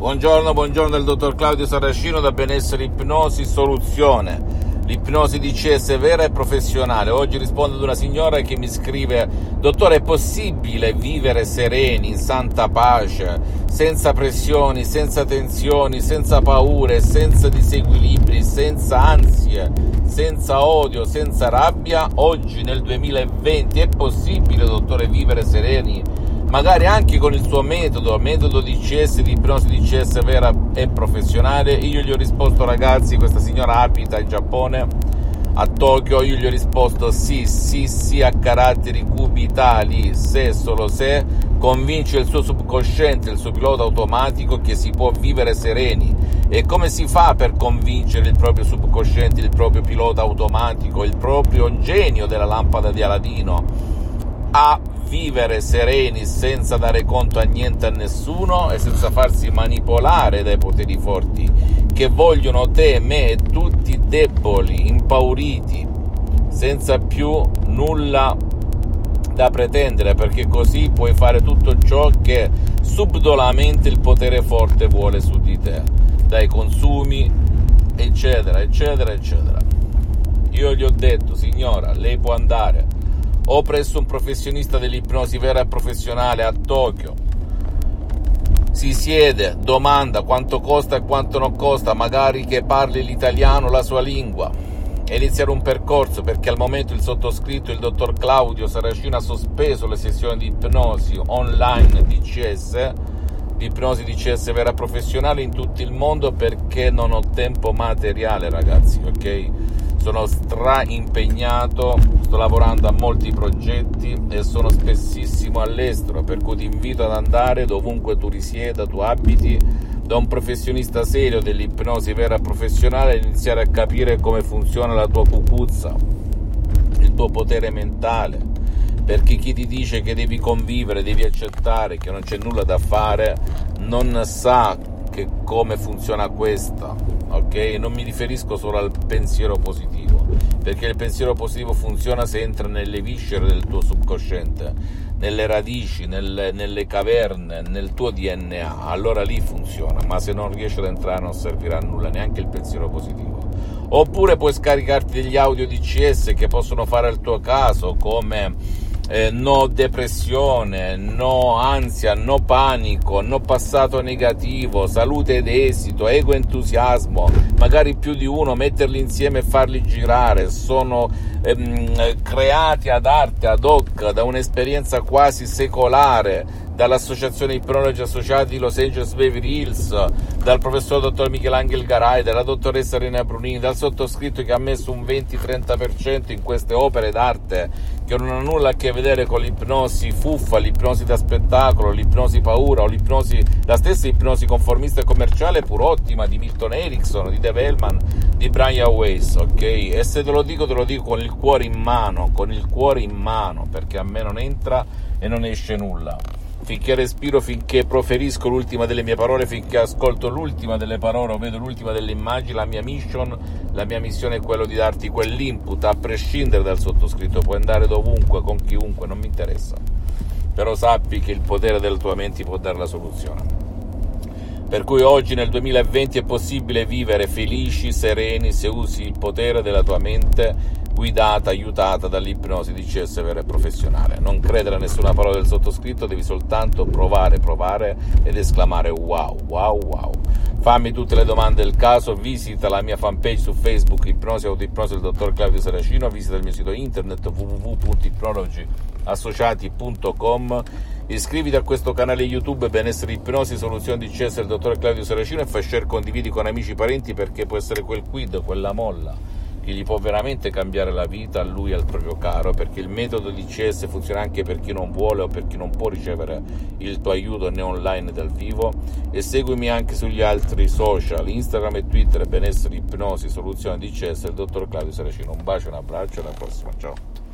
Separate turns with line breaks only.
Buongiorno, buongiorno dal dottor Claudio Saracino da Benessere Ipnosi Soluzione. L'ipnosi DCS vera e professionale. Oggi rispondo ad una signora che mi scrive: Dottore, è possibile vivere sereni, in santa pace, senza pressioni, senza tensioni, senza paure, senza disequilibri, senza ansie, senza odio, senza rabbia? Oggi nel 2020 è possibile, dottore, vivere sereni? Magari anche con il suo metodo, metodo di CS, di ipnosi di CS vera e professionale. Io gli ho risposto, ragazzi, questa signora abita in Giappone, a Tokyo. Io gli ho risposto sì, sì, sì, a caratteri cubitali, se solo se convince il suo subconsciente, il suo pilota automatico che si può vivere sereni. E come si fa per convincere il proprio subconsciente, il proprio pilota automatico, il proprio genio della lampada di Aladino? a vivere sereni senza dare conto a niente a nessuno e senza farsi manipolare dai poteri forti che vogliono te, me e tutti deboli, impauriti, senza più nulla da pretendere perché così puoi fare tutto ciò che subdolamente il potere forte vuole su di te, dai consumi, eccetera, eccetera, eccetera. Io gli ho detto, signora, lei può andare o presso un professionista dell'ipnosi vera e professionale a Tokyo. Si siede, domanda quanto costa e quanto non costa, magari che parli l'italiano, la sua lingua, e iniziare un percorso perché al momento il sottoscritto, il dottor Claudio Saracino, ha sospeso le sessioni di ipnosi online DCS, di ipnosi DCS vera professionale in tutto il mondo perché non ho tempo materiale ragazzi, ok? Sono stra impegnato, sto lavorando a molti progetti e sono spessissimo all'estero, per cui ti invito ad andare dovunque tu risieda, tu abiti, da un professionista serio dell'ipnosi vera professionale e iniziare a capire come funziona la tua cucuzza, il tuo potere mentale, perché chi ti dice che devi convivere, devi accettare che non c'è nulla da fare, non sa che come funziona questa, ok? Non mi riferisco solo al pensiero positivo, perché il pensiero positivo funziona se entra nelle viscere del tuo subconsciente, nelle radici, nelle, nelle caverne, nel tuo DNA, allora lì funziona, ma se non riesci ad entrare non servirà a nulla neanche il pensiero positivo. Oppure puoi scaricarti degli audio DCS che possono fare al tuo caso, come eh, no depressione, no ansia, no panico, no passato negativo, salute ed esito, ego entusiasmo, magari più di uno, metterli insieme e farli girare, sono ehm, creati ad arte, ad hoc, da un'esperienza quasi secolare dall'Associazione Ipnologi Associati Los Angeles Beverly Hills, dal professor dottor Michelangelo Garay, dalla dottoressa Rina Brunini, dal sottoscritto che ha messo un 20-30% in queste opere d'arte che non hanno nulla a che vedere con l'ipnosi fuffa, l'ipnosi da spettacolo, l'ipnosi paura o l'ipnosi, la stessa ipnosi conformista e commerciale pur ottima di Milton Erickson, di Dave Hellman, di Brian Weiss, ok? E se te lo dico te lo dico con il cuore in mano, con il cuore in mano, perché a me non entra e non esce nulla finché respiro, finché proferisco l'ultima delle mie parole, finché ascolto l'ultima delle parole o vedo l'ultima delle immagini, la mia mission, la mia missione è quella di darti quell'input a prescindere dal sottoscritto, puoi andare dovunque, con chiunque, non mi interessa. Però sappi che il potere della tua mente può dare la soluzione. Per cui oggi nel 2020 è possibile vivere felici, sereni se usi il potere della tua mente guidata, aiutata dall'ipnosi di CS vera e professionale. Non credere a nessuna parola del sottoscritto, devi soltanto provare, provare ed esclamare wow, wow, wow. Fammi tutte le domande del caso, visita la mia fanpage su Facebook Ipnosi Autoipnosi del dottor Claudio Saracino, visita il mio sito internet www.ipnologiassociati.com Iscriviti a questo canale YouTube Benessere Ipnosi Soluzioni di CS del dottor Claudio Saracino e fai share condividi con amici e parenti perché può essere quel quid, quella molla che gli può veramente cambiare la vita a lui e al proprio caro, perché il metodo di CS funziona anche per chi non vuole o per chi non può ricevere il tuo aiuto né online né dal vivo. E seguimi anche sugli altri social, Instagram e Twitter, benessere, ipnosi, soluzione di CS, il dottor Claudio Saracino. Un bacio, un abbraccio, alla prossima, ciao.